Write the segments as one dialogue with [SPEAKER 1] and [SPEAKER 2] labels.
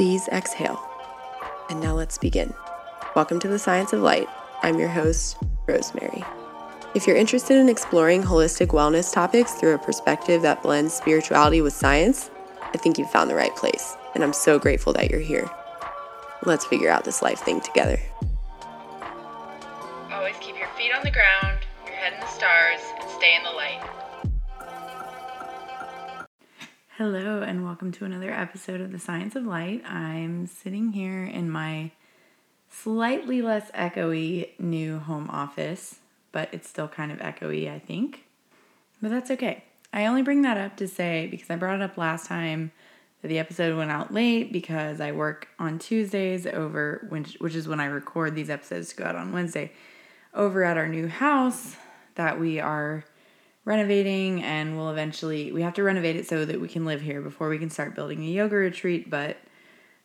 [SPEAKER 1] Please exhale. And now let's begin. Welcome to the Science of Light. I'm your host, Rosemary. If you're interested in exploring holistic wellness topics through a perspective that blends spirituality with science, I think you've found the right place, and I'm so grateful that you're here. Let's figure out this life thing together.
[SPEAKER 2] Always keep your feet on the ground, your head in the stars, and stay in the light.
[SPEAKER 3] Hello, and welcome to another episode of The Science of Light. I'm sitting here in my slightly less echoey new home office but it's still kind of echoey, I think. But that's okay. I only bring that up to say because I brought it up last time that the episode went out late because I work on Tuesdays over which which is when I record these episodes to go out on Wednesday over at our new house that we are renovating and we'll eventually we have to renovate it so that we can live here before we can start building a yoga retreat, but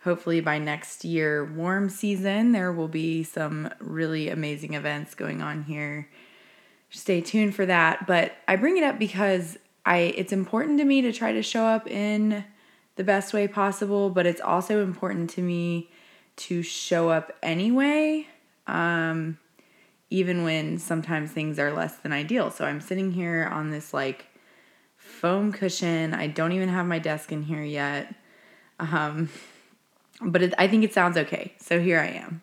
[SPEAKER 3] hopefully by next year warm season there will be some really amazing events going on here. Stay tuned for that but i bring it up because i it's important to me to try to show up in the best way possible but it's also important to me to show up anyway. Um, even when sometimes things are less than ideal so i'm sitting here on this like foam cushion i don't even have my desk in here yet um, but it, I think it sounds okay. So here I am.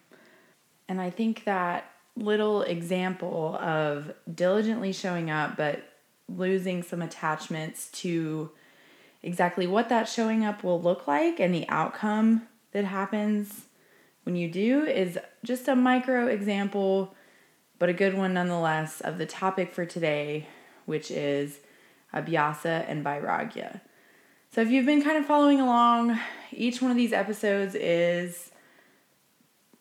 [SPEAKER 3] And I think that little example of diligently showing up, but losing some attachments to exactly what that showing up will look like and the outcome that happens when you do is just a micro example, but a good one nonetheless, of the topic for today, which is Abhyasa and Vairagya. So if you've been kind of following along, each one of these episodes is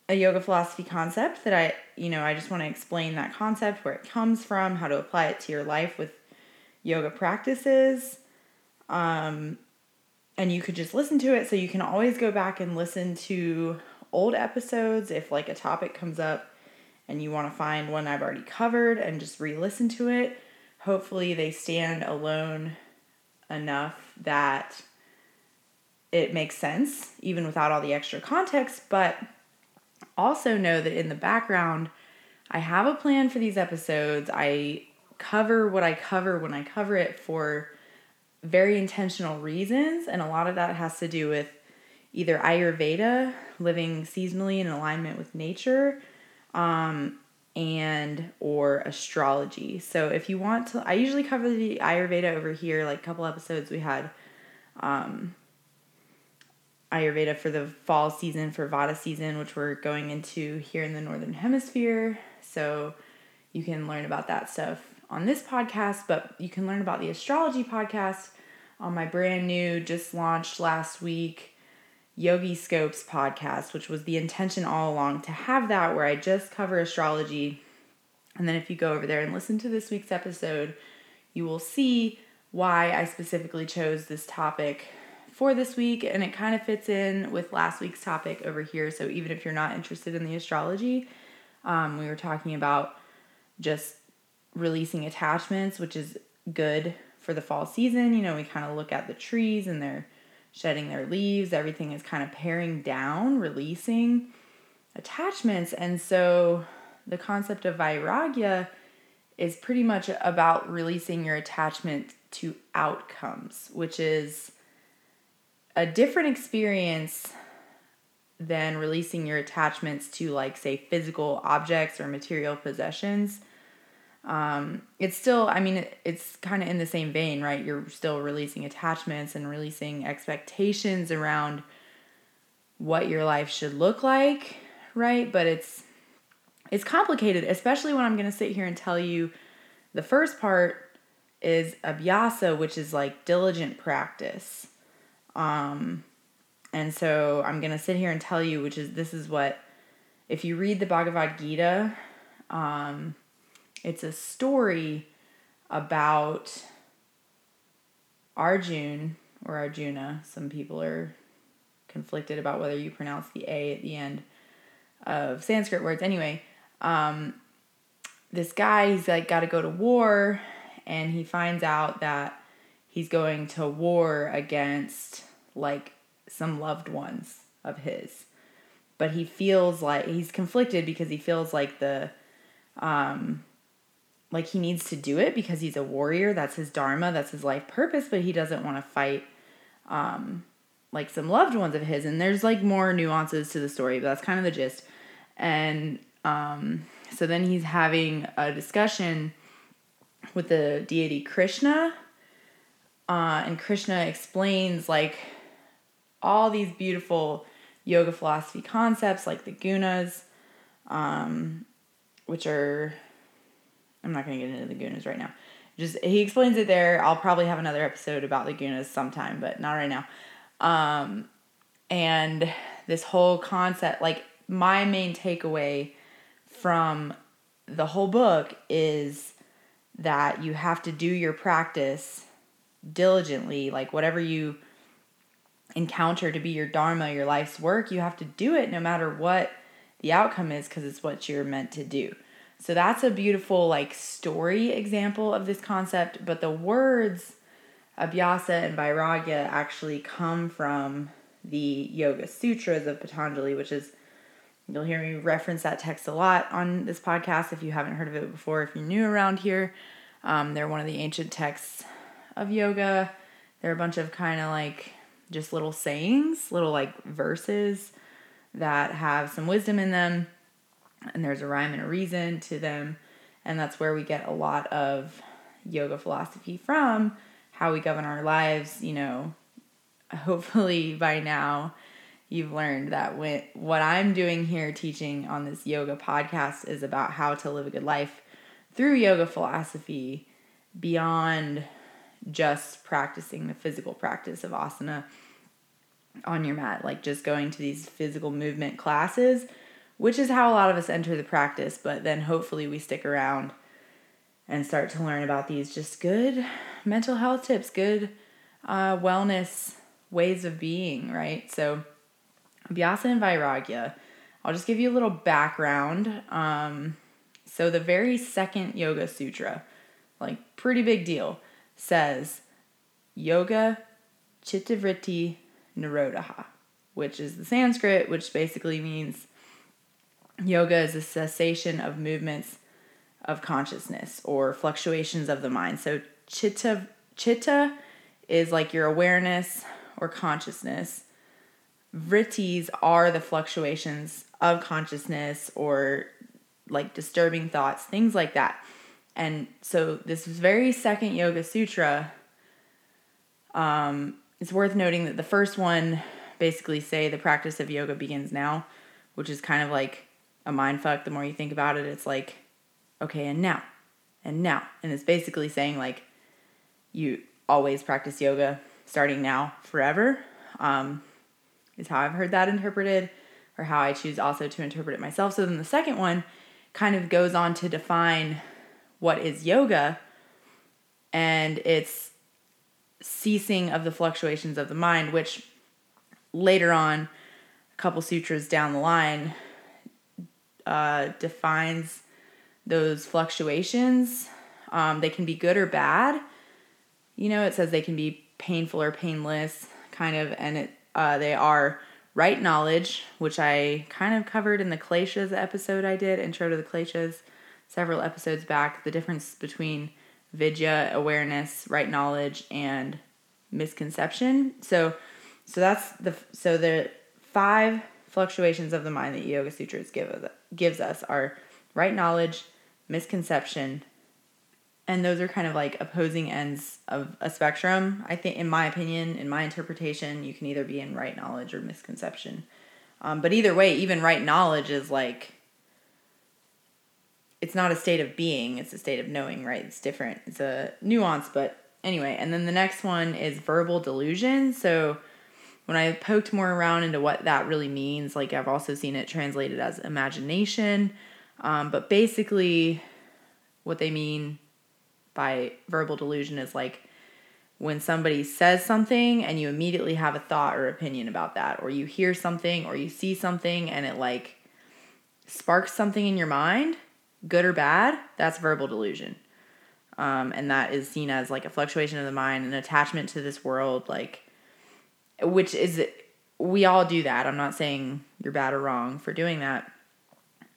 [SPEAKER 3] a yoga philosophy concept that I, you know, I just want to explain that concept, where it comes from, how to apply it to your life with yoga practices. Um, and you could just listen to it. So you can always go back and listen to old episodes if like a topic comes up and you want to find one I've already covered and just re listen to it. Hopefully, they stand alone enough that it makes sense, even without all the extra context. But also know that in the background, I have a plan for these episodes. I cover what I cover when I cover it for very intentional reasons. And a lot of that has to do with either Ayurveda, living seasonally in alignment with nature, um, and or astrology. So if you want to I usually cover the Ayurveda over here like a couple episodes we had um Ayurveda for the fall season for Vata season which we're going into here in the northern hemisphere. So you can learn about that stuff on this podcast, but you can learn about the astrology podcast on my brand new just launched last week Yogi Scopes podcast, which was the intention all along to have that where I just cover astrology. And then if you go over there and listen to this week's episode, you will see why I specifically chose this topic for this week. And it kind of fits in with last week's topic over here. So even if you're not interested in the astrology, um, we were talking about just releasing attachments, which is good for the fall season. You know, we kind of look at the trees and their shedding their leaves. Everything is kind of paring down, releasing attachments. And so the concept of vairagya is pretty much about releasing your attachment to outcomes, which is a different experience than releasing your attachments to, like, say, physical objects or material possessions um, it's still i mean it's kind of in the same vein right? You're still releasing attachments and releasing expectations around what your life should look like right? But it's it's complicated especially when i'm going to sit here and tell you the first part is abhyasa which is like diligent practice. Um and so i'm going to sit here and tell you which is this is what if you read the bhagavad gita um it's a story about Arjun or Arjuna. Some people are conflicted about whether you pronounce the A at the end of Sanskrit words. Anyway, um, this guy, he's like got to go to war, and he finds out that he's going to war against like some loved ones of his. But he feels like he's conflicted because he feels like the um like he needs to do it because he's a warrior, that's his dharma, that's his life purpose, but he doesn't want to fight um like some loved ones of his and there's like more nuances to the story, but that's kind of the gist. And um so then he's having a discussion with the deity Krishna. Uh, and Krishna explains like all these beautiful yoga philosophy concepts like the gunas, um, which are, I'm not going to get into the gunas right now. Just he explains it there. I'll probably have another episode about the gunas sometime, but not right now. Um, and this whole concept, like my main takeaway from the whole book is that you have to do your practice diligently, like whatever you encounter to be your dharma, your life's work, you have to do it no matter what the outcome is because it's what you're meant to do. So that's a beautiful like story example of this concept, but the words Abhyasa and Vairagya actually come from the Yoga Sutras of Patanjali, which is you'll hear me reference that text a lot on this podcast if you haven't heard of it before, if you're new around here. Um, they're one of the ancient texts of yoga. They're a bunch of kind of like just little sayings, little like verses that have some wisdom in them, and there's a rhyme and a reason to them. And that's where we get a lot of yoga philosophy from, how we govern our lives. You know, hopefully by now you've learned that when, what I'm doing here teaching on this yoga podcast is about how to live a good life through yoga philosophy beyond just practicing the physical practice of asana on your mat, like just going to these physical movement classes, which is how a lot of us enter the practice, but then hopefully we stick around and start to learn about these just good mental health tips, good uh, wellness ways of being, right? So, Abhyasa and Vairagya, I'll just give you a little background. Um, so, the very second Yoga Sutra, like pretty big deal, says Yoga Chittavritti Nirodha, which is the Sanskrit, which basically means yoga is a cessation of movements of consciousness or fluctuations of the mind. So chitta chitta is like your awareness or consciousness. Vrittis are the fluctuations of consciousness or like disturbing thoughts, things like that. And so this very second yoga sutra um, it's worth noting that the first one basically say the practice of yoga begins now, which is kind of like a mind fuck. The more you think about it, it's like, okay, and now, and now. And it's basically saying like you always practice yoga starting now forever. Um, is how I've heard that interpreted, or how I choose also to interpret it myself. So then the second one kind of goes on to define what is yoga, and it's ceasing of the fluctuations of the mind, which later on, a couple sutras down the line, uh, defines those fluctuations. Um, they can be good or bad. You know, it says they can be painful or painless, kind of, and it uh, they are right knowledge, which I kind of covered in the Kleshas episode I did, intro to the Kleshas, several episodes back. The difference between vidya, awareness, right knowledge, and misconception. So, so that's the so the five fluctuations of the mind that Yoga Sutras give gives us are right knowledge, misconception, and those are kind of like opposing ends of a spectrum. I think, in my opinion, in my interpretation, you can either be in right knowledge or misconception. Um, but either way, even right knowledge is like it's not a state of being, it's a state of knowing, right? It's different. It's a nuance, but anyway, and then the next one is verbal delusion. So when I poked more around into what that really means, like I've also seen it translated as imagination. Um, but basically, what they mean by verbal delusion is like when somebody says something and you immediately have a thought or opinion about that, or you hear something or you see something and it like sparks something in your mind good or bad, that's verbal delusion. Um, and that is seen as like a fluctuation of the mind, an attachment to this world, like, which is we all do that. I'm not saying you're bad or wrong for doing that.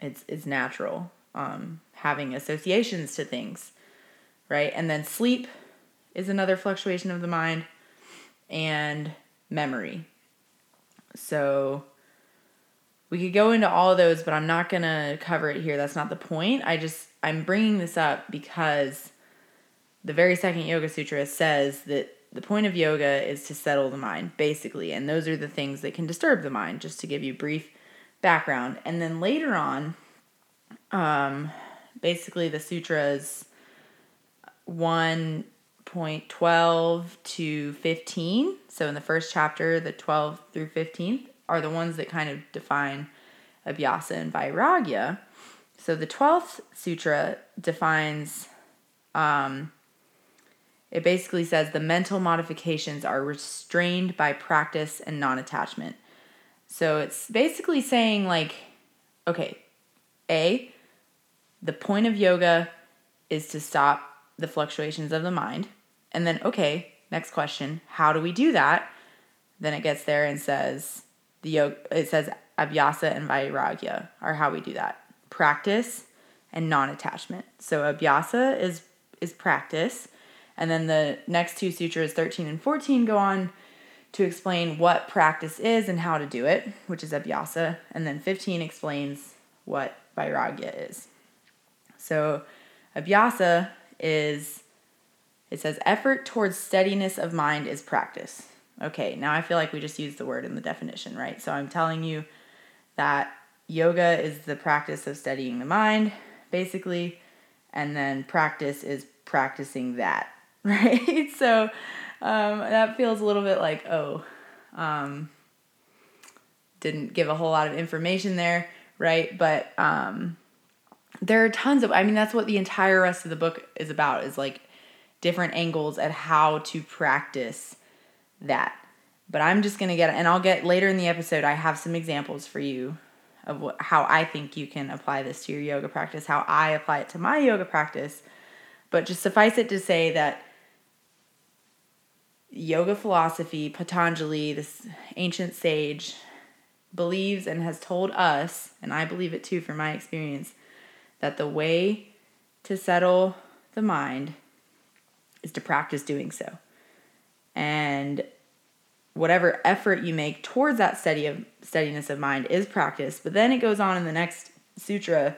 [SPEAKER 3] It's it's natural. Um, having associations to things, right? And then sleep is another fluctuation of the mind, and memory. So we could go into all of those, but I'm not gonna cover it here. That's not the point. I just I'm bringing this up because the very second Yoga Sutra says that the point of yoga is to settle the mind, basically, and those are the things that can disturb the mind. Just to give you brief background, and then later on, um, basically the sutras one point twelve to fifteen. So in the first chapter, the twelve through fifteenth are the ones that kind of define abhyasa and vairagya. So the 12th sutra defines, um, it basically says the mental modifications are restrained by practice and non attachment. So it's basically saying, like, okay, A, the point of yoga is to stop the fluctuations of the mind. And then, okay, next question, how do we do that? Then it gets there and says, the yoga, it says abhyasa and vairagya are how we do that. Practice and non-attachment. So abhyasa is is practice, and then the next two sutras 13 and 14 go on to explain what practice is and how to do it, which is abhyasa, and then 15 explains what vairagya is. So abhyasa is it says effort towards steadiness of mind is practice. Okay, now I feel like we just used the word in the definition, right? So I'm telling you that yoga is the practice of studying the mind, basically, and then practice is practicing that, right? so um, that feels a little bit like, oh, um, didn't give a whole lot of information there, right? But um, there are tons of, I mean, that's what the entire rest of the book is about, is like different angles at how to practice that. But I'm just going to get, and I'll get later in the episode, I have some examples for you of what, how I think you can apply this to your yoga practice, how I apply it to my yoga practice. But just suffice it to say that yoga philosophy, Patanjali, this ancient sage, believes and has told us, and I believe it too from my experience, that the way to settle the mind is to practice doing so. And whatever effort you make towards that steady of steadiness of mind is practice. But then it goes on in the next sutra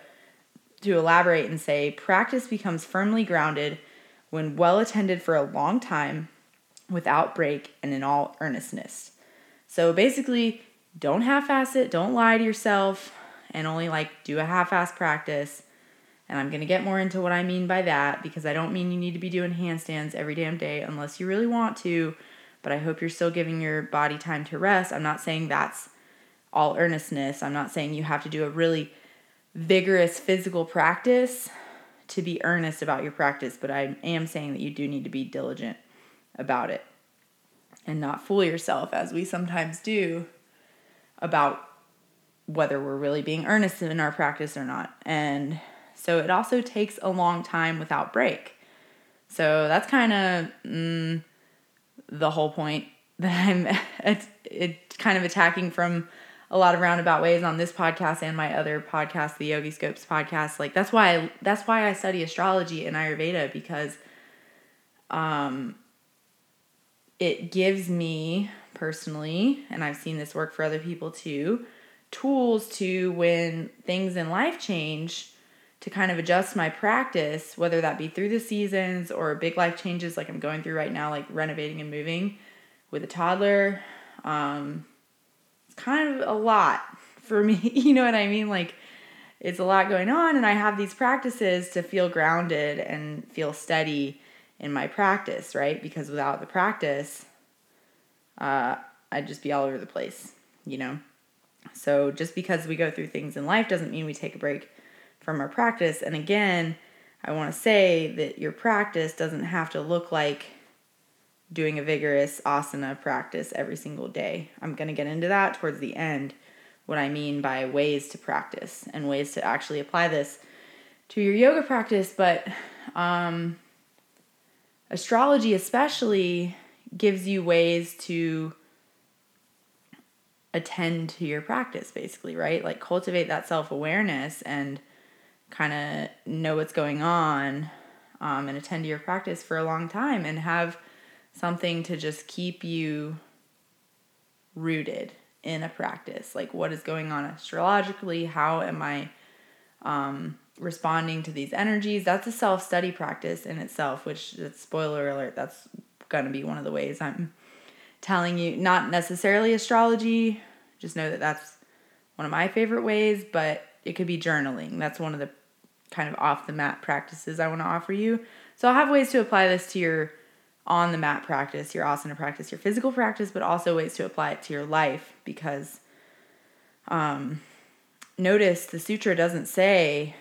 [SPEAKER 3] to elaborate and say practice becomes firmly grounded when well attended for a long time without break and in all earnestness. So basically, don't half ass it, don't lie to yourself, and only like do a half ass practice. And I'm gonna get more into what I mean by that because I don't mean you need to be doing handstands every damn day unless you really want to but I hope you're still giving your body time to rest. I'm not saying that's all earnestness. I'm not saying you have to do a really vigorous physical practice to be earnest about your practice, but I am saying that you do need to be diligent about it and not fool yourself as we sometimes do about whether we're really being earnest in our practice or not. And so it also takes a long time without break. So that's kind of mm, the whole point that I'm it, it kind of attacking from a lot of roundabout ways on this podcast and my other podcast, the Yogi Scopes podcast. Like that's why I, that's why I study astrology and Ayurveda because um it gives me personally, and I've seen this work for other people too, tools to when things in life change to kind of adjust my practice, whether that be through the seasons or big life changes like I'm going through right now, like renovating and moving with a toddler. Um, it's kind of a lot for me. you know what I mean? Like, it's a lot going on, and I have these practices to feel grounded and feel steady in my practice, right? Because without the practice, uh, I'd just be all over the place, you know? So just because we go through things in life doesn't mean we take a break from our practice. And again, I want to say that your practice doesn't have to look like doing a vigorous asana practice every single day. I'm going to get into that towards the end, what I mean by ways to practice and ways to actually apply this to your yoga practice. But um, astrology, especially, gives you ways to attend to your practice basically, right? Like cultivate that self-awareness and kind of know what's going on um, and attend to your practice for a long time and have something to just keep you rooted in a practice. Like what is going on astrologically? How am I um, responding to these energies? That's a self study practice in itself, which, spoiler alert, that's going to be one of the ways I'm telling you. Not necessarily astrology, just know that that's one of my favorite ways, but it could be journaling. That's one of the kind of off the mat practices I want to offer you. So I'll have ways to apply this to your on the mat practice, your asana practice, your physical practice, but also ways to apply it to your life because um, notice the sutra doesn't say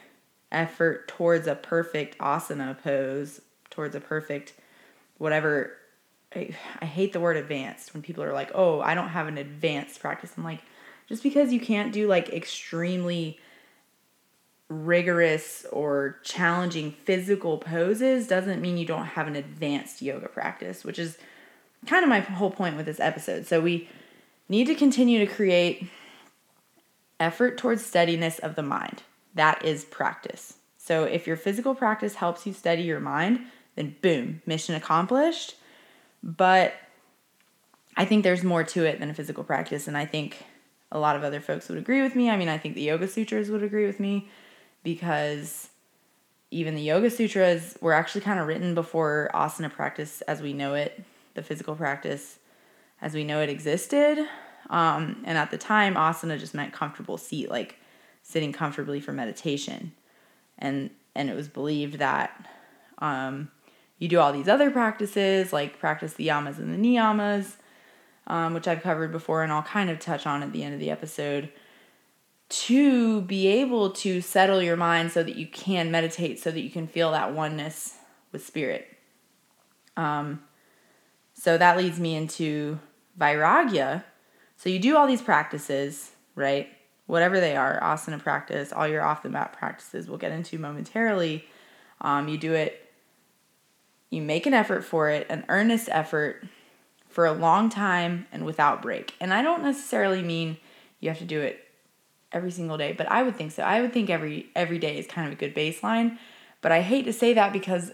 [SPEAKER 3] effort towards a perfect asana pose, towards a perfect whatever. I, I hate the word advanced when people are like, oh, I don't have an advanced practice. I'm like, just because you can't do like extremely rigorous or challenging physical poses doesn't mean you don't have an advanced yoga practice, which is kind of my whole point with this episode. So we need to continue to create effort towards steadiness of the mind. That is practice. So if your physical practice helps you steady your mind, then boom, mission accomplished. But I think there's more to it than a physical practice, and I think a lot of other folks would agree with me. I mean, I think the Yoga Sutras would agree with me because even the Yoga Sutras were actually kind of written before asana practice as we know it, the physical practice as we know it existed. Um, and at the time, asana just meant comfortable seat, like sitting comfortably for meditation. And and it was believed that um, you do all these other practices, like practice the yamas and the niyamas, um, which I've covered before, and I'll kind of touch on at the end of the episode to be able to settle your mind so that you can meditate, so that you can feel that oneness with spirit. Um, so that leads me into Vairagya. So you do all these practices, right? Whatever they are, asana practice, all your off the mat practices, we'll get into momentarily. Um, you do it, you make an effort for it, an earnest effort for a long time and without break. And I don't necessarily mean you have to do it every single day, but I would think so. I would think every every day is kind of a good baseline, but I hate to say that because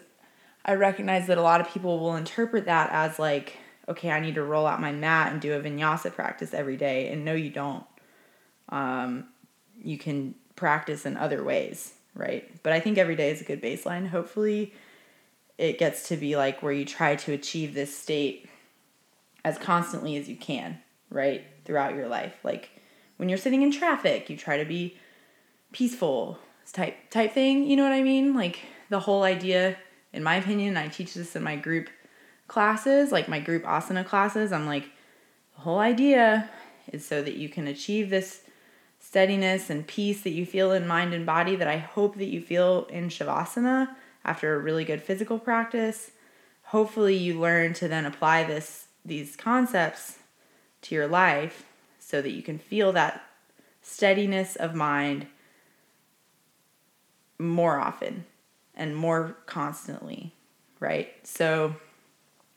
[SPEAKER 3] I recognize that a lot of people will interpret that as like, okay, I need to roll out my mat and do a vinyasa practice every day, and no, you don't. Um, you can practice in other ways, right? But I think every day is a good baseline. Hopefully, it gets to be like where you try to achieve this state as constantly as you can, right? Throughout your life. Like when you're sitting in traffic, you try to be peaceful type type thing, you know what I mean? Like the whole idea in my opinion, I teach this in my group classes, like my group asana classes. I'm like the whole idea is so that you can achieve this steadiness and peace that you feel in mind and body that I hope that you feel in Shavasana after a really good physical practice. Hopefully you learn to then apply this these concepts to your life so that you can feel that steadiness of mind more often and more constantly, right? So,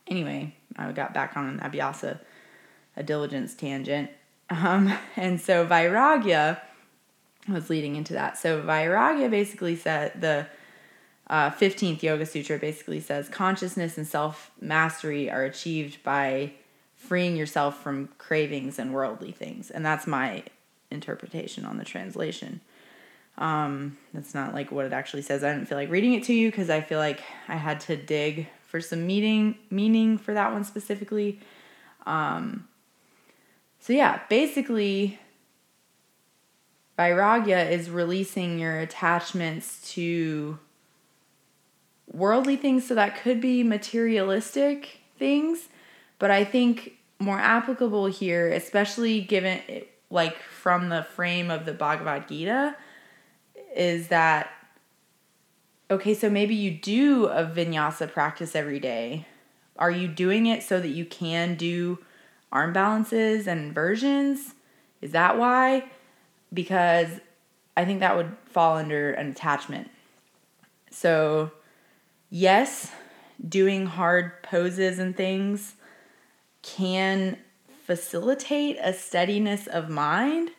[SPEAKER 3] anyway, I got back on an Abhyasa, a diligence tangent. Um, and so, Vairagya was leading into that. So, Vairagya basically said the uh, 15th Yoga Sutra basically says consciousness and self mastery are achieved by freeing yourself from cravings and worldly things. And that's my interpretation on the translation. Um, that's not like what it actually says. I didn't feel like reading it to you because I feel like I had to dig for some meaning meaning for that one specifically. Um, so yeah, basically, Vairagya is releasing your attachments to worldly things. So that could be materialistic things, but I think more applicable here, especially given like from the frame of the Bhagavad Gita, is that okay, so maybe you do a vinyasa practice every day. Are you doing it so that you can do arm balances and inversions? Is that why? Because I think that would fall under an attachment. So, yes, doing hard poses and things can facilitate a steadiness of mind,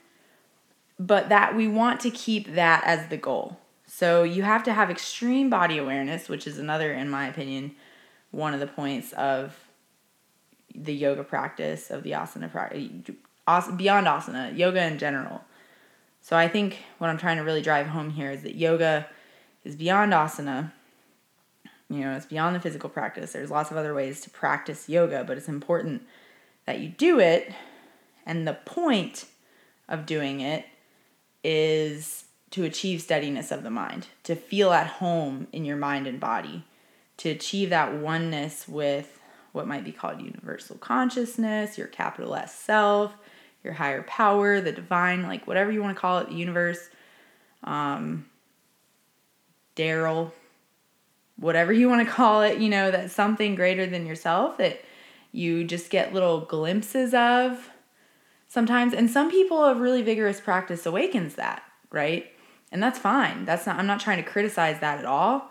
[SPEAKER 3] but that we want to keep that as the goal. So you have to have extreme body awareness, which is another, in my opinion, one of the points of the yoga practice, of the asana practice, beyond asana, yoga in general. So I think what I'm trying to really drive home here is that yoga is beyond asana. You know, it's beyond the physical practice. There's lots of other ways to practice yoga, but it's important that you do it. And the point of doing it is to achieve steadiness of the mind, to feel at home in your mind and body, to achieve that oneness with what might be called universal consciousness, your capital S self, your higher power, the divine, like whatever you want to call it, the universe, um, Daryl, whatever you want to call it, you know, that something greater than yourself that you just get little glimpses of sometimes. And some people, a really vigorous practice awakens that, right? And that's fine. That's not, I'm not trying to criticize that at all.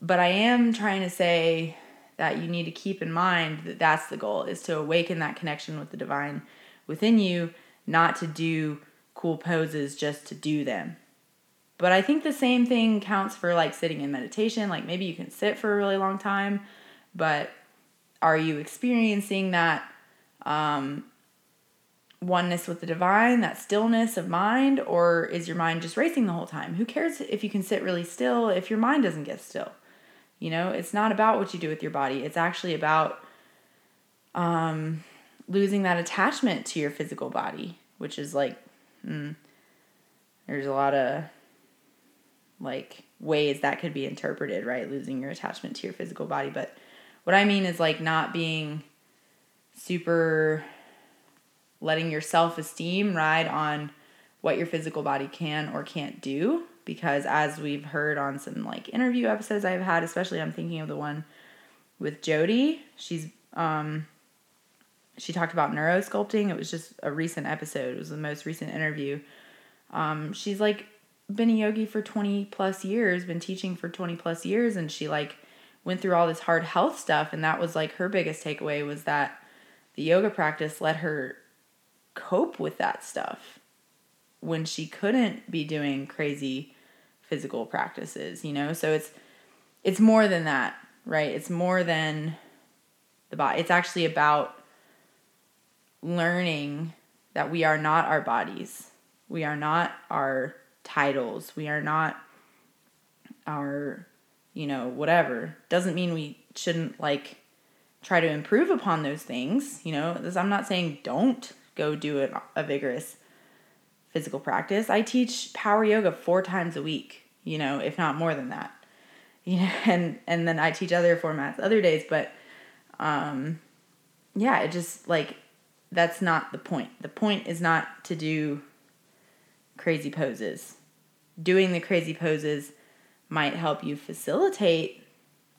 [SPEAKER 3] But I am trying to say that you need to keep in mind that that's the goal is to awaken that connection with the divine within you, not to do cool poses just to do them. But I think the same thing counts for like sitting in meditation. Like maybe you can sit for a really long time, but are you experiencing that um, oneness with the divine, that stillness of mind, or is your mind just racing the whole time? Who cares if you can sit really still if your mind doesn't get still? You know, it's not about what you do with your body. It's actually about um, losing that attachment to your physical body, which is like, mm, there's a lot of like ways that could be interpreted, right? Losing your attachment to your physical body. But what I mean is like not being super letting your self esteem ride on what your physical body can or can't do because as we've heard on some like interview episodes I've had, especially I'm thinking of the one with Jody. She's um she talked about neurosculpting. It was just a recent episode. It was the most recent interview. Um, she's like been a yogi for 20 plus years, been teaching for 20 plus years, and she like went through all this hard health stuff. And that was like her biggest takeaway was that the yoga practice let her cope with that stuff when she couldn't be doing crazy physical practices, you know? So it's it's more than that, right? It's more than the body. It's actually about learning that we are not our bodies. We are not our titles. We are not our, you know, whatever. Doesn't mean we shouldn't like try to improve upon those things, you know. I'm not saying don't go do a, a vigorous physical practice. I teach power yoga four times a week, you know, if not more than that. You know, and and then I teach other formats other days, but um yeah, it just like that's not the point. The point is not to do crazy poses. Doing the crazy poses might help you facilitate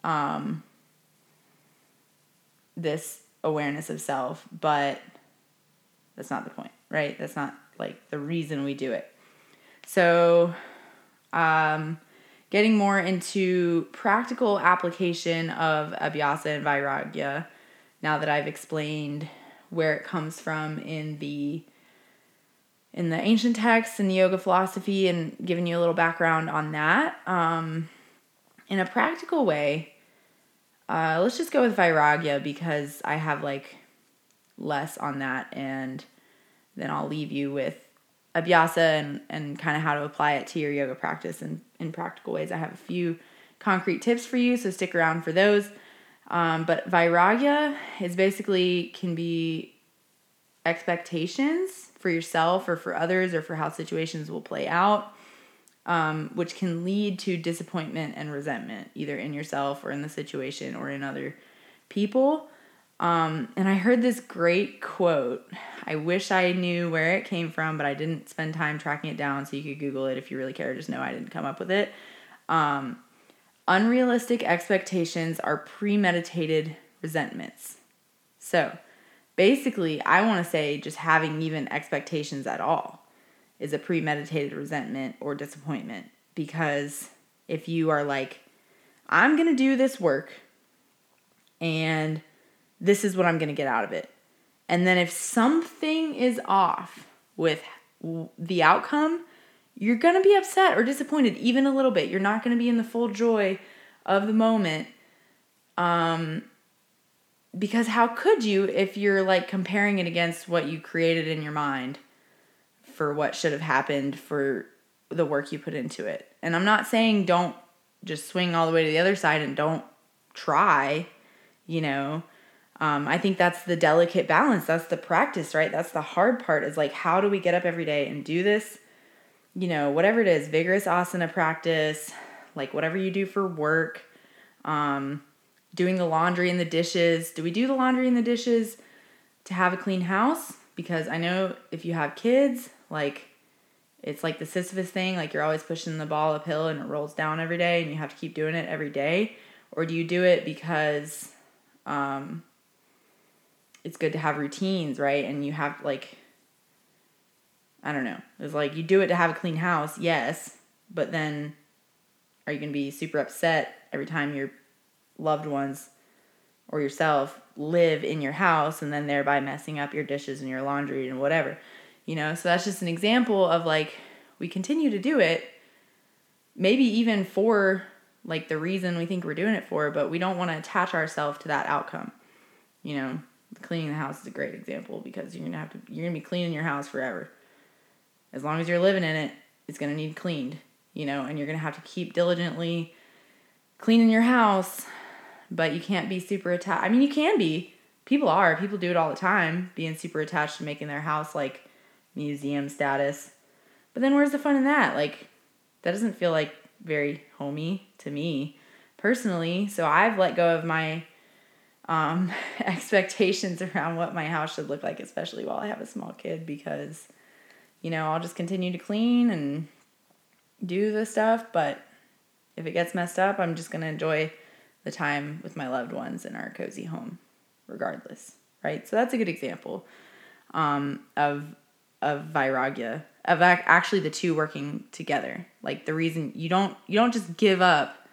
[SPEAKER 3] um this awareness of self, but that's not the point, right? That's not like the reason we do it. So, um, getting more into practical application of abhyasa and vairagya now that I've explained where it comes from in the in the ancient texts and the yoga philosophy and giving you a little background on that. Um, in a practical way uh, let's just go with vairagya because i have like less on that and then i'll leave you with abhyasa and, and kind of how to apply it to your yoga practice and in practical ways. I have a few concrete tips for you, so stick around for those. Um, but vairagya is basically can be expectations for yourself or for others or for how situations will play out, um, which can lead to disappointment and resentment, either in yourself or in the situation or in other people. Um, and I heard this great quote. I wish I knew where it came from, but I didn't spend time tracking it down, so you could Google it if you really care. Just know I didn't come up with it. Um, unrealistic expectations are premeditated resentments. So basically, I want to say just having even expectations at all is a premeditated resentment or disappointment because if you are like, I'm going to do this work and this is what I'm going to get out of it. And then if something is off with the outcome, you're going to be upset or disappointed even a little bit. You're not going to be in the full joy of the moment. Um because how could you if you're like comparing it against what you created in your mind for what should have happened for the work you put into it. And I'm not saying don't just swing all the way to the other side and don't try, you know. Um, I think that's the delicate balance. That's the practice, right? That's the hard part is like, how do we get up every day and do this? You know, whatever it is, vigorous asana practice, like whatever you do for work, um, doing the laundry and the dishes. Do we do the laundry and the dishes to have a clean house? Because I know if you have kids, like it's like the Sisyphus thing, like you're always pushing the ball uphill and it rolls down every day and you have to keep doing it every day? Or do you do it because um, it's good to have routines, right? And you have like, I don't know. It's like you do it to have a clean house, yes, but then are you going to be super upset every time your loved ones or yourself live in your house and then thereby messing up your dishes and your laundry and whatever? You know, so that's just an example of like we continue to do it, maybe even for like the reason we think we're doing it for, but we don't want to attach ourselves to that outcome. You know, cleaning the house is a great example because you're gonna have to you're gonna be cleaning your house forever. As long as you're living in it, it's gonna need cleaned, you know, and you're gonna have to keep diligently cleaning your house, but you can't be super attached. I mean, you can be. People are. People do it all the time, being super attached to making their house like museum status. But then where's the fun in that? Like, that doesn't feel like very homey to me personally. So I've let go of my um, expectations around what my house should look like, especially while I have a small kid, because, you know, I'll just continue to clean and do the stuff. But if it gets messed up, I'm just going to enjoy the time with my loved ones in our cozy home, regardless. Right. So that's a good example um, of of vairagya of actually the two working together like the reason you don't you don't just give up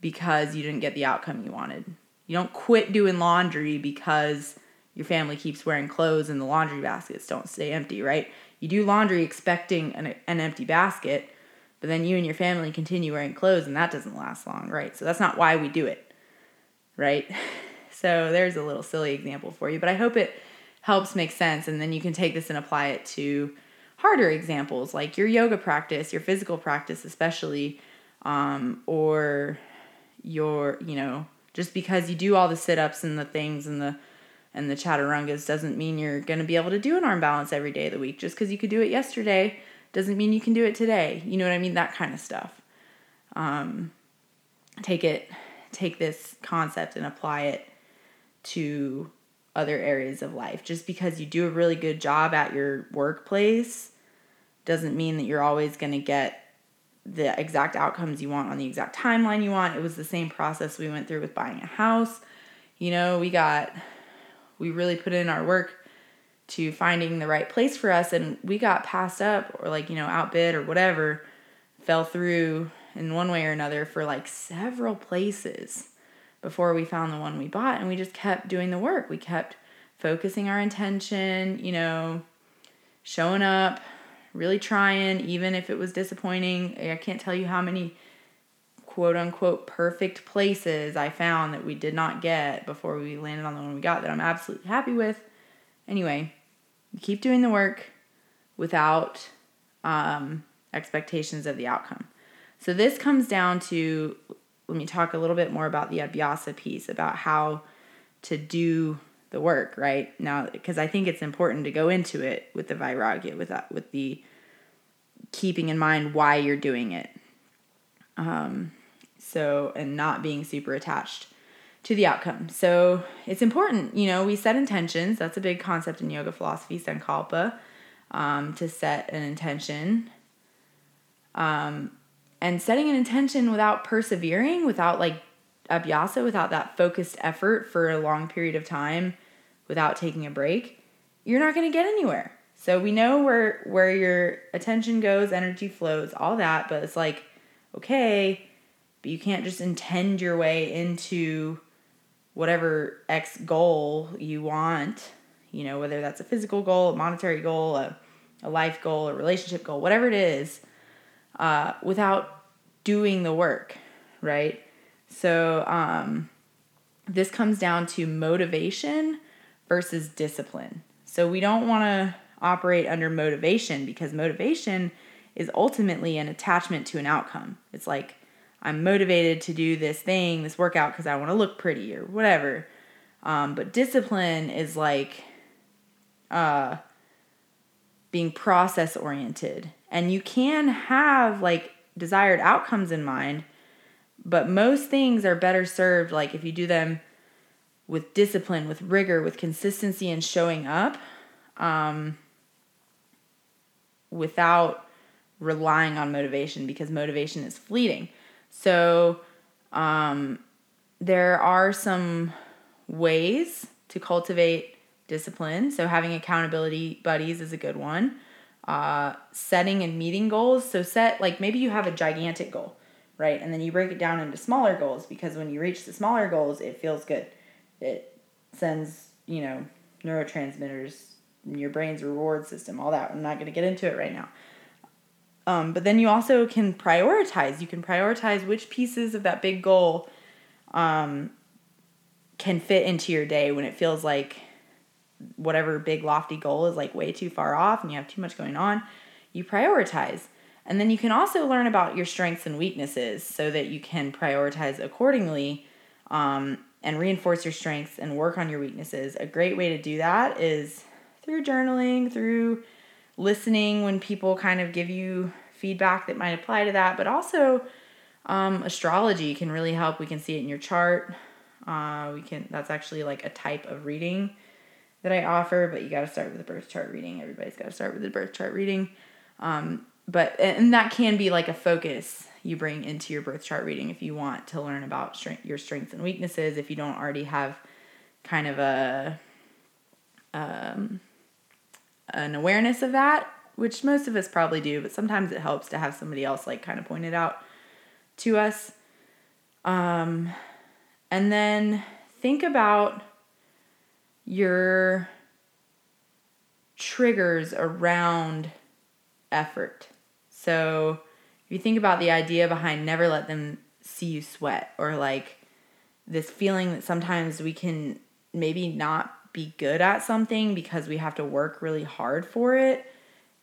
[SPEAKER 3] because you didn't get the outcome you wanted you don't quit doing laundry because your family keeps wearing clothes and the laundry baskets don't stay empty right? You do laundry expecting an, an empty basket but then you and your family continue wearing clothes and that doesn't last long right? So that's not why we do it right? So there's a little silly example for you but i hope it helps make sense and then you can take this and apply it to harder examples like your yoga practice your physical practice especially um, or your you know just because you do all the sit-ups and the things and the and the chaturangas doesn't mean you're going to be able to do an arm balance every day of the week. Just because you could do it yesterday doesn't mean you can do it today. You know what i mean? That kind of stuff. Um, take it take this concept and apply it to other areas of life. Just because you do a really good job at your workplace doesn't mean that you're always going to get the exact outcomes you want on the exact timeline you want. It was the same process we went through with buying a house. You know, we got, we really put in our work to finding the right place for us and we got passed up or like, you know, outbid or whatever, fell through in one way or another for like several places before we found the one we bought and we just kept doing the work. We kept focusing our intention, you know, showing up, really trying, even if it was disappointing. I can't tell you how many quote unquote perfect places I found that we did not get before we landed on the one we got that I'm absolutely happy with. Anyway, keep doing the work without um, expectations of the outcome. So this comes down to let me talk a little bit more about the abhyasa piece about how to do the work right? Now because i think it's important to go into it with the vairagya with that with the keeping in mind why you're doing it. Um so and not being super attached to the outcome. So it's important you know we set intentions. That's a big concept in yoga philosophy sankalpa um, to set an intention. Um, and setting an intention without persevering, without like abhyasa, without that focused effort for a long period of time, without taking a break, you're not going to get anywhere. So we know where where your attention goes, energy flows, all that, but it's like okay, but you can't just intend your way into whatever X goal you want, you know, whether that's a physical goal, a monetary goal, a, a life goal, a relationship goal, whatever it is, uh, without doing the work, right? So um, this comes down to motivation versus discipline. So we don't want to operate under motivation because motivation is ultimately an attachment to an outcome. It's like I'm motivated to do this thing, this workout, because I want to look pretty or whatever. Um, but discipline is like uh, being process oriented. And you can have like desired outcomes in mind, but most things are better served like if you do them with discipline, with rigor, with consistency and showing up um, without relying on motivation because motivation is fleeting. So um, there are some ways to cultivate discipline. So having accountability buddies is a good one. Uh, setting and meeting goals. So set like maybe you have a gigantic goal, right? And then you break it down into smaller goals because when you reach the smaller goals, it feels good. It sends you know neurotransmitters your brain's reward system, all that. I'm not going to get into it right now. Um, but then you also can prioritize. You can prioritize which pieces of that big goal um, can fit into your day when it feels like whatever big lofty goal is like way too far off and you have too much going on. You prioritize. And then you can also learn about your strengths and weaknesses so that you can prioritize accordingly um, and reinforce your strengths and work on your weaknesses. A great way to do that is through journaling, through listening when people kind of give you feedback that might apply to that, but also um, astrology can really help. We can see it in your chart. Uh, we can that's actually like a type of reading that I offer, but you got to start with the birth chart reading. Everybody's got to start with the birth chart reading. Um, but and that can be like a focus you bring into your birth chart reading if you want to learn about strength, your strengths and weaknesses. If you don't already have kind of a um, an awareness of that, which most of us probably do, but sometimes it helps to have somebody else like kind of point it out to us. Um, and then think about your triggers around effort. So if you think about the idea behind never let them see you sweat, or like this feeling that sometimes we can maybe not be good at something because we have to work really hard for it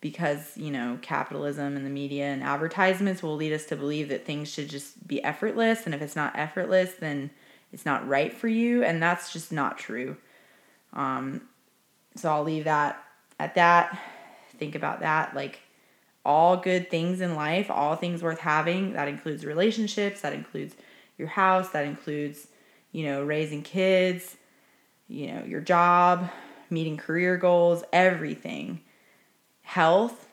[SPEAKER 3] because you know capitalism and the media and advertisements will lead us to believe that things should just be effortless. And if it's not effortless then it's not right for you. And that's just not true. Um, so i'll leave that at that. Think about that. Like all good things in life all things worth having that includes relationships that includes your house that includes you know raising kids you know, your job, meeting career goals, everything, health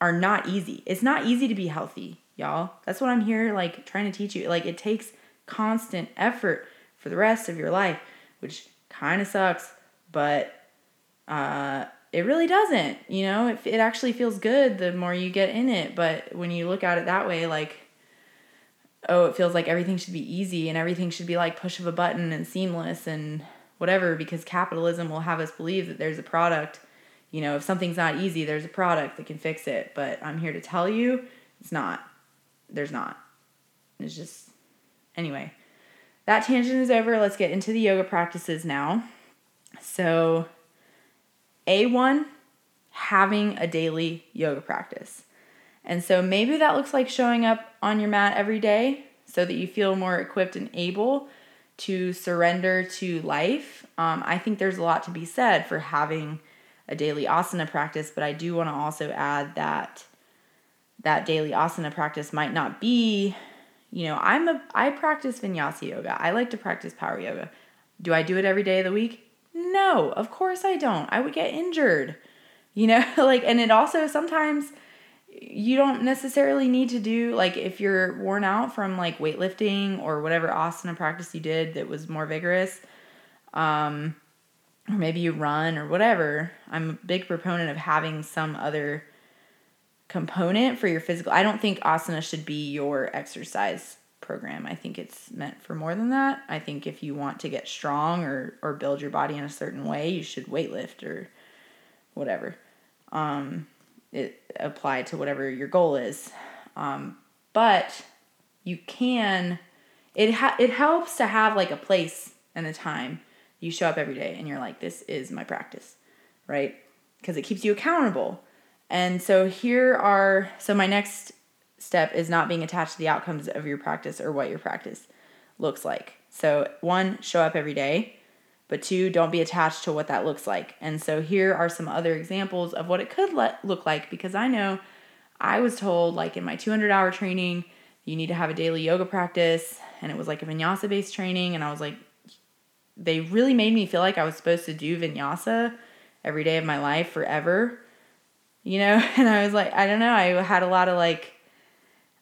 [SPEAKER 3] are not easy. It's not easy to be healthy, y'all. That's what I'm here like trying to teach you. Like it takes constant effort for the rest of your life, which kind of sucks, but uh it really doesn't. You know, it, it actually feels good the more you get in it, but when you look at it that way like oh, it feels like everything should be easy and everything should be like push of a button and seamless and whatever because capitalism will have us believe that there's a product. You know if something's not easy there's a product that can fix it but i'm here to tell you it's not. There's not. It's just anyway that tangent is over. Let's get into the yoga practices now. So a1 having a daily yoga practice and so maybe that looks like showing up on your mat every day so that you feel more equipped and able to surrender to life. Um, I think there's a lot to be said for having a daily asana practice, but I do want to also add that that daily asana practice might not be, you know, I'm a I practice vinyasa yoga. I like to practice power yoga. Do I do it every day of the week? No, of course I don't. I would get injured. You know, like and it also sometimes you don't necessarily need to do like if you're worn out from like weightlifting or whatever asana practice you did that was more vigorous um or maybe you run or whatever i'm a big proponent of having some other component for your physical i don't think asana should be your exercise program. I think it's meant for more than that. I think if you want to get strong or or build your body in a certain way, you should weightlift or whatever. Um, it apply to whatever your goal is. Um, but you can it ha- it helps to have like a place and a time you show up every day and you're like this is my practice right because it keeps you accountable and so here are so my next step is not being attached to the outcomes of your practice or what your practice looks like. So one show up every day but two don't be attached to what that looks like. And so here are some other examples of what it could let, look like because i know i was told like in my 200 hour training you need to have a daily yoga practice and it was like a vinyasa based training and i was like they really made me feel like i was supposed to do vinyasa every day of my life forever you know? And i was like i don't know i had a lot of like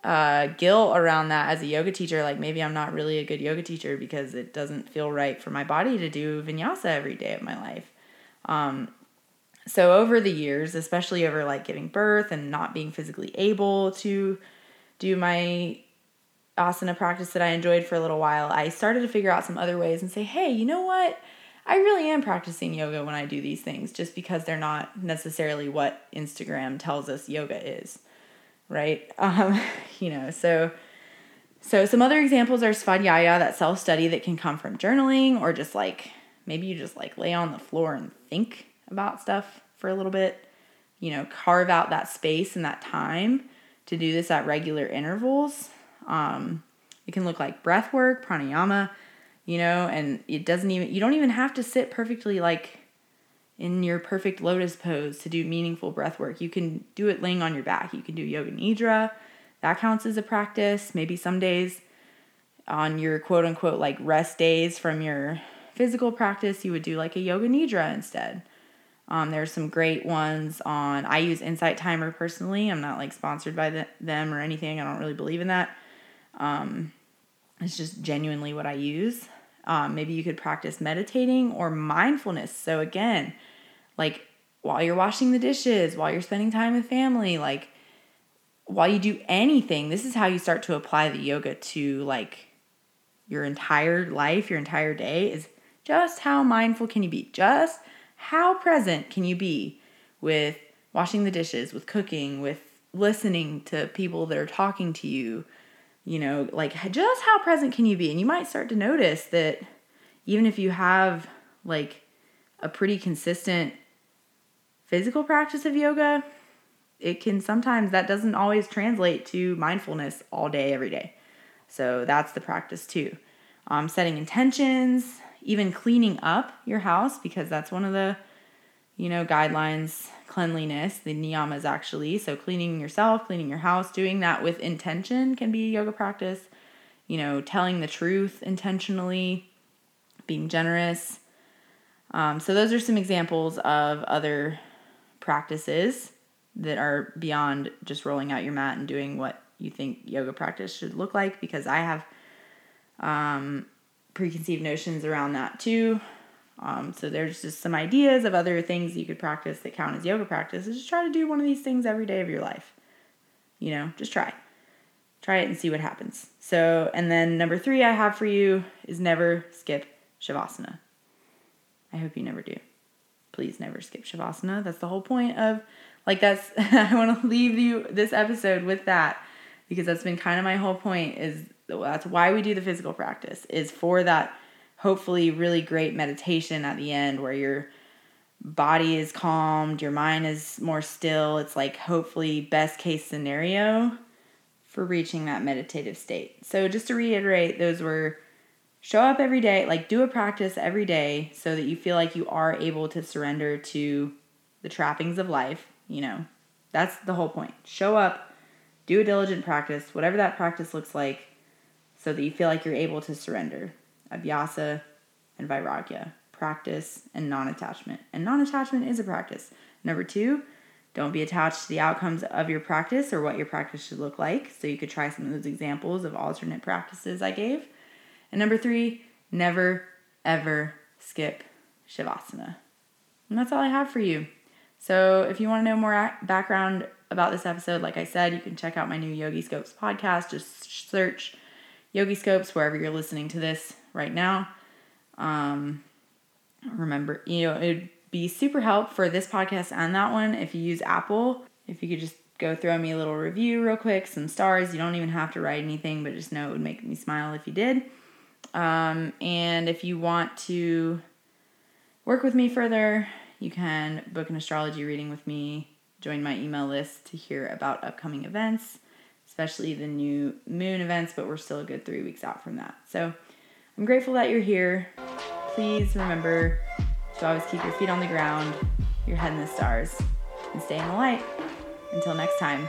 [SPEAKER 3] uh, guilt around that as a yoga teacher like maybe i'm not really a good yoga teacher because it doesn't feel right for my body to do vinyasa every day of my life um, so over the years especially over like giving birth and not being physically able to do my asana practice that I enjoyed for a little while, I started to figure out some other ways and say, hey, you know what? I really am practicing yoga when I do these things just because they're not necessarily what Instagram tells us yoga is, right? Um, you know, so so some other examples are svadhyaya, that self study that can come from journaling or just like maybe you just like lay on the floor and think about stuff for a little bit. You know, carve out that space and that time to do this at regular intervals. Um, it can look like breath work, pranayama, you know, and it doesn't even, you don't even have to sit perfectly like in your perfect lotus pose to do meaningful breath work. You can do it laying on your back. You can do yoga nidra. That counts as a practice. Maybe some days on your quote unquote like rest days from your physical practice, you would do like a yoga nidra instead. Um, there's some great ones on. I use Insight Timer personally. I'm not like sponsored by the, them or anything. I don't really believe in that. Um, it's just genuinely what I use. Um, maybe you could practice meditating or mindfulness. So again, like while you're washing the dishes, while you're spending time with family, like while you do anything, this is how you start to apply the yoga to like your entire life, your entire day. Is just how mindful can you be? Just how present can you be with washing the dishes, with cooking, with listening to people that are talking to you? You know, like just how present can you be? And you might start to notice that even if you have like a pretty consistent physical practice of yoga, it can sometimes that doesn't always translate to mindfulness all day, every day. So that's the practice too. Um, setting intentions, even cleaning up your house because that's one of the you know guidelines cleanliness the niyamas actually so cleaning yourself cleaning your house doing that with intention can be a yoga practice you know telling the truth intentionally being generous um, so those are some examples of other practices that are beyond just rolling out your mat and doing what you think yoga practice should look like because i have um, preconceived notions around that too. Um, so there's just some ideas of other things you could practice that count as yoga practice. Just try to do one of these things every day of your life. You know, just try. Try it and see what happens. So, and then number three I have for you is never skip Shavasana. I hope you never do. Please never skip Shavasana. That's the whole point of, like, that's, I want to leave you this episode with that because that's been kind of my whole point is that's why we do the physical practice is for that hopefully really great meditation at the end where your body is calmed, your mind is more still. It's like hopefully best case scenario for reaching that meditative state. So just to reiterate, those were show up every day, like do a practice every day so that you feel like you are able to surrender to the trappings of life, you know. That's the whole point. Show up, do a diligent practice, whatever that practice looks like so that you feel like you're able to surrender. Abhyasa and Vairagya, practice and non attachment. And non attachment is a practice. Number two, don't be attached to the outcomes of your practice or what your practice should look like. So you could try some of those examples of alternate practices I gave. And number three, never ever skip Shavasana. And that's all I have for you. So if you want to know more background about this episode, like I said, you can check out my new Yogiscopes podcast. Just search Yogiscopes wherever you're listening to this right now. Um, remember, you know, it'd be super help for this podcast and that one if you use Apple. If you could just go throw me a little review real quick, some stars. You don't even have to write anything, but just know it would make me smile if you did. Um, and if you want to work with me further, you can book an astrology reading with me, join my email list to hear about upcoming events, especially the new moon events, but we're still a good three weeks out from that. So I'm grateful that you're here. Please remember to always keep your feet on the ground, your head in the stars, and stay in the light. Until next time.